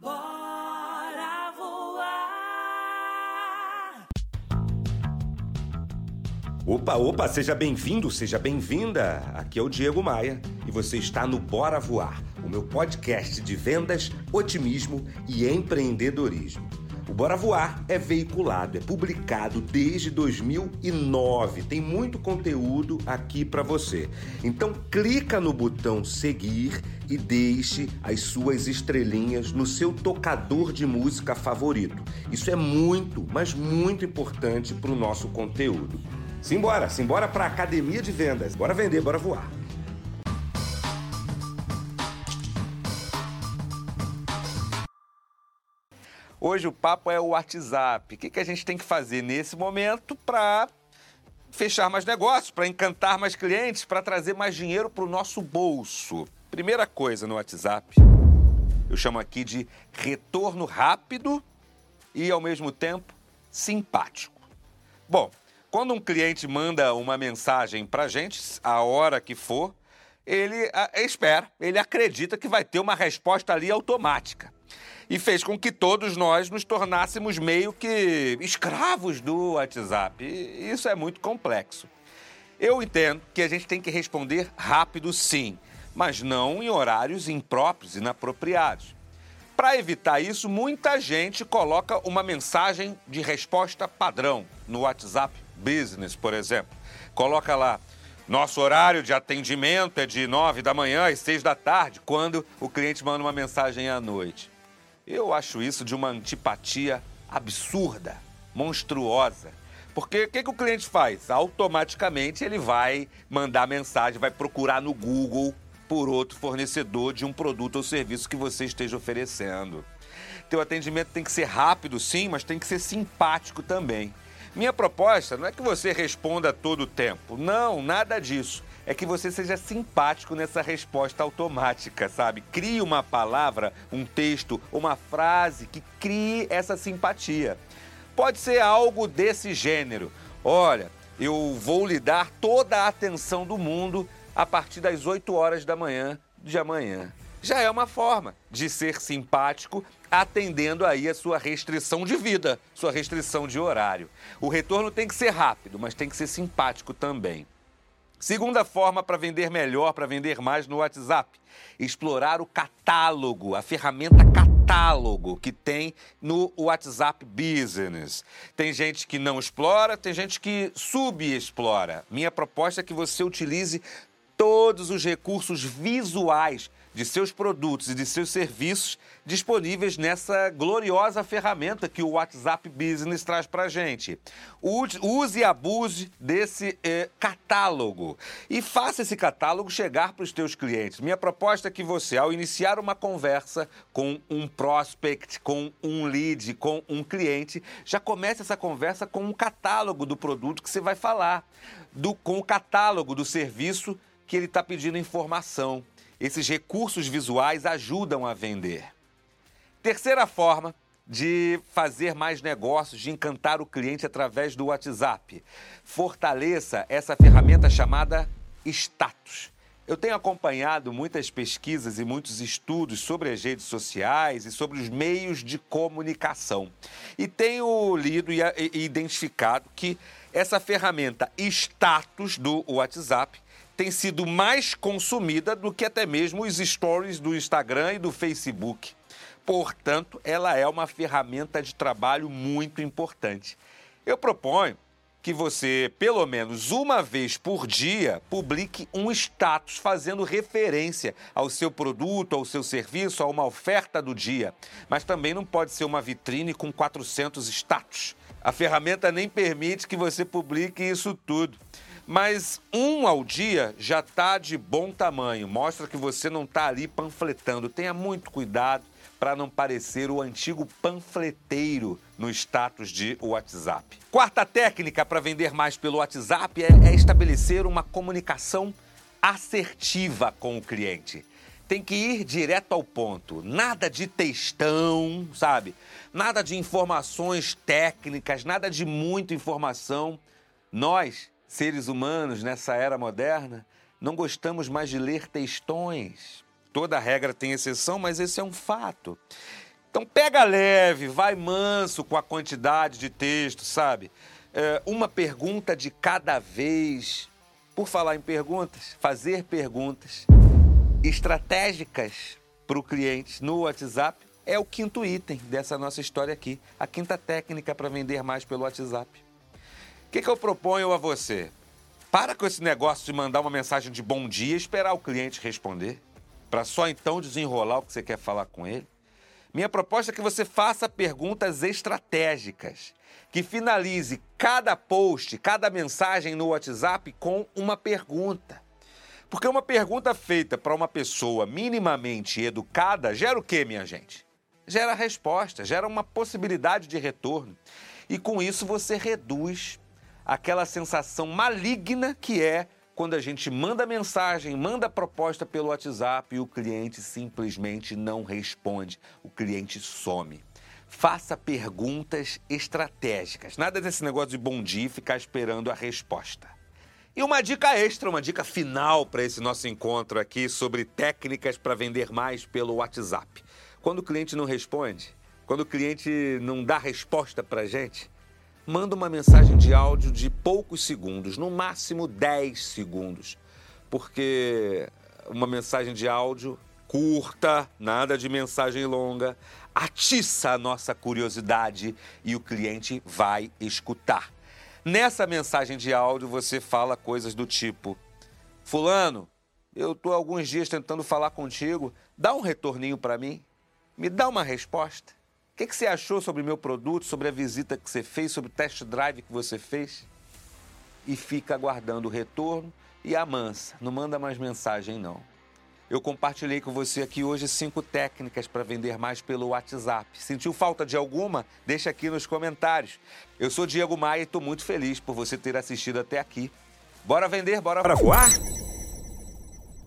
Bora voar. Opa, opa, seja bem-vindo, seja bem-vinda. Aqui é o Diego Maia e você está no Bora Voar, o meu podcast de vendas, otimismo e empreendedorismo. Bora Voar é veiculado, é publicado desde 2009. Tem muito conteúdo aqui para você. Então clica no botão seguir e deixe as suas estrelinhas no seu tocador de música favorito. Isso é muito, mas muito importante para o nosso conteúdo. Simbora, simbora para a academia de vendas. Bora vender, bora voar. Hoje o papo é o WhatsApp. O que, que a gente tem que fazer nesse momento para fechar mais negócios, para encantar mais clientes, para trazer mais dinheiro para o nosso bolso? Primeira coisa no WhatsApp, eu chamo aqui de retorno rápido e ao mesmo tempo simpático. Bom, quando um cliente manda uma mensagem para a gente, a hora que for, ele a, espera, ele acredita que vai ter uma resposta ali automática e fez com que todos nós nos tornássemos meio que escravos do WhatsApp. E isso é muito complexo. Eu entendo que a gente tem que responder rápido, sim, mas não em horários impróprios, inapropriados. Para evitar isso, muita gente coloca uma mensagem de resposta padrão no WhatsApp Business, por exemplo. Coloca lá. Nosso horário de atendimento é de 9 da manhã às 6 da tarde, quando o cliente manda uma mensagem à noite. Eu acho isso de uma antipatia absurda, monstruosa. Porque o que, que, o cliente faz? Automaticamente ele vai mandar mensagem, vai procurar no Google por outro fornecedor de um produto ou serviço que você esteja oferecendo. Teu atendimento tem que ser rápido, sim, mas tem que ser simpático também. Minha proposta não é que você responda todo o tempo. Não, nada disso é que você seja simpático nessa resposta automática, sabe? Crie uma palavra, um texto, uma frase que crie essa simpatia. Pode ser algo desse gênero. Olha, eu vou lhe dar toda a atenção do mundo a partir das 8 horas da manhã de amanhã. Já é uma forma de ser simpático, atendendo aí a sua restrição de vida, sua restrição de horário. O retorno tem que ser rápido, mas tem que ser simpático também. Segunda forma para vender melhor, para vender mais no WhatsApp: explorar o catálogo, a ferramenta catálogo que tem no WhatsApp Business. Tem gente que não explora, tem gente que subexplora. Minha proposta é que você utilize todos os recursos visuais de seus produtos e de seus serviços disponíveis nessa gloriosa ferramenta que o WhatsApp Business traz para a gente. Use e abuse desse eh, catálogo e faça esse catálogo chegar para os teus clientes. Minha proposta é que você, ao iniciar uma conversa com um prospect, com um lead, com um cliente, já comece essa conversa com um catálogo do produto que você vai falar, do, com o catálogo do serviço que ele está pedindo informação. Esses recursos visuais ajudam a vender. Terceira forma de fazer mais negócios, de encantar o cliente através do WhatsApp. Fortaleça essa ferramenta chamada status. Eu tenho acompanhado muitas pesquisas e muitos estudos sobre as redes sociais e sobre os meios de comunicação. E tenho lido e identificado que essa ferramenta status do WhatsApp tem sido mais consumida do que até mesmo os stories do Instagram e do Facebook. Portanto, ela é uma ferramenta de trabalho muito importante. Eu proponho que você, pelo menos uma vez por dia, publique um status fazendo referência ao seu produto, ao seu serviço, a uma oferta do dia. Mas também não pode ser uma vitrine com 400 status. A ferramenta nem permite que você publique isso tudo. Mas um ao dia já está de bom tamanho, mostra que você não está ali panfletando. Tenha muito cuidado para não parecer o antigo panfleteiro no status de WhatsApp. Quarta técnica para vender mais pelo WhatsApp é, é estabelecer uma comunicação assertiva com o cliente tem que ir direto ao ponto. Nada de textão, sabe? Nada de informações técnicas, nada de muita informação. Nós seres humanos nessa era moderna, não gostamos mais de ler textões. Toda regra tem exceção, mas esse é um fato. Então pega leve, vai manso com a quantidade de texto, sabe? É, uma pergunta de cada vez. Por falar em perguntas, fazer perguntas estratégicas para o cliente no WhatsApp é o quinto item dessa nossa história aqui. A quinta técnica para vender mais pelo WhatsApp. Que, que eu proponho a você? Para com esse negócio de mandar uma mensagem de bom dia e esperar o cliente responder, para só então desenrolar o que você quer falar com ele. Minha proposta é que você faça perguntas estratégicas, que finalize cada post, cada mensagem no WhatsApp com uma pergunta. Porque uma pergunta feita para uma pessoa minimamente educada gera o quê, minha gente? Gera resposta, gera uma possibilidade de retorno. E com isso você reduz aquela sensação maligna que é quando a gente manda mensagem, manda proposta pelo WhatsApp e o cliente simplesmente não responde, o cliente some. Faça perguntas estratégicas. Nada desse negócio de bom dia e ficar esperando a resposta. E uma dica extra, uma dica final para esse nosso encontro aqui sobre técnicas para vender mais pelo WhatsApp. Quando o cliente não responde, quando o cliente não dá resposta para gente, manda uma mensagem de áudio de poucos segundos, no máximo 10 segundos. Porque uma mensagem de áudio curta, nada de mensagem longa, atiça a nossa curiosidade e o cliente vai escutar. Nessa mensagem de áudio você fala coisas do tipo: Fulano, eu estou alguns dias tentando falar contigo, dá um retorninho para mim, me dá uma resposta. O que, que, você achou sobre o meu produto, sobre a visita que você fez, sobre o test drive que você fez? E fica aguardando o retorno e amansa. Não manda mais mensagem, não. Eu compartilhei com você aqui hoje cinco técnicas para vender mais pelo WhatsApp. Sentiu falta de alguma? Deixa aqui nos comentários. Eu sou Diego Maia e estou muito feliz por você ter assistido até aqui. Bora vender, bora, bora voar?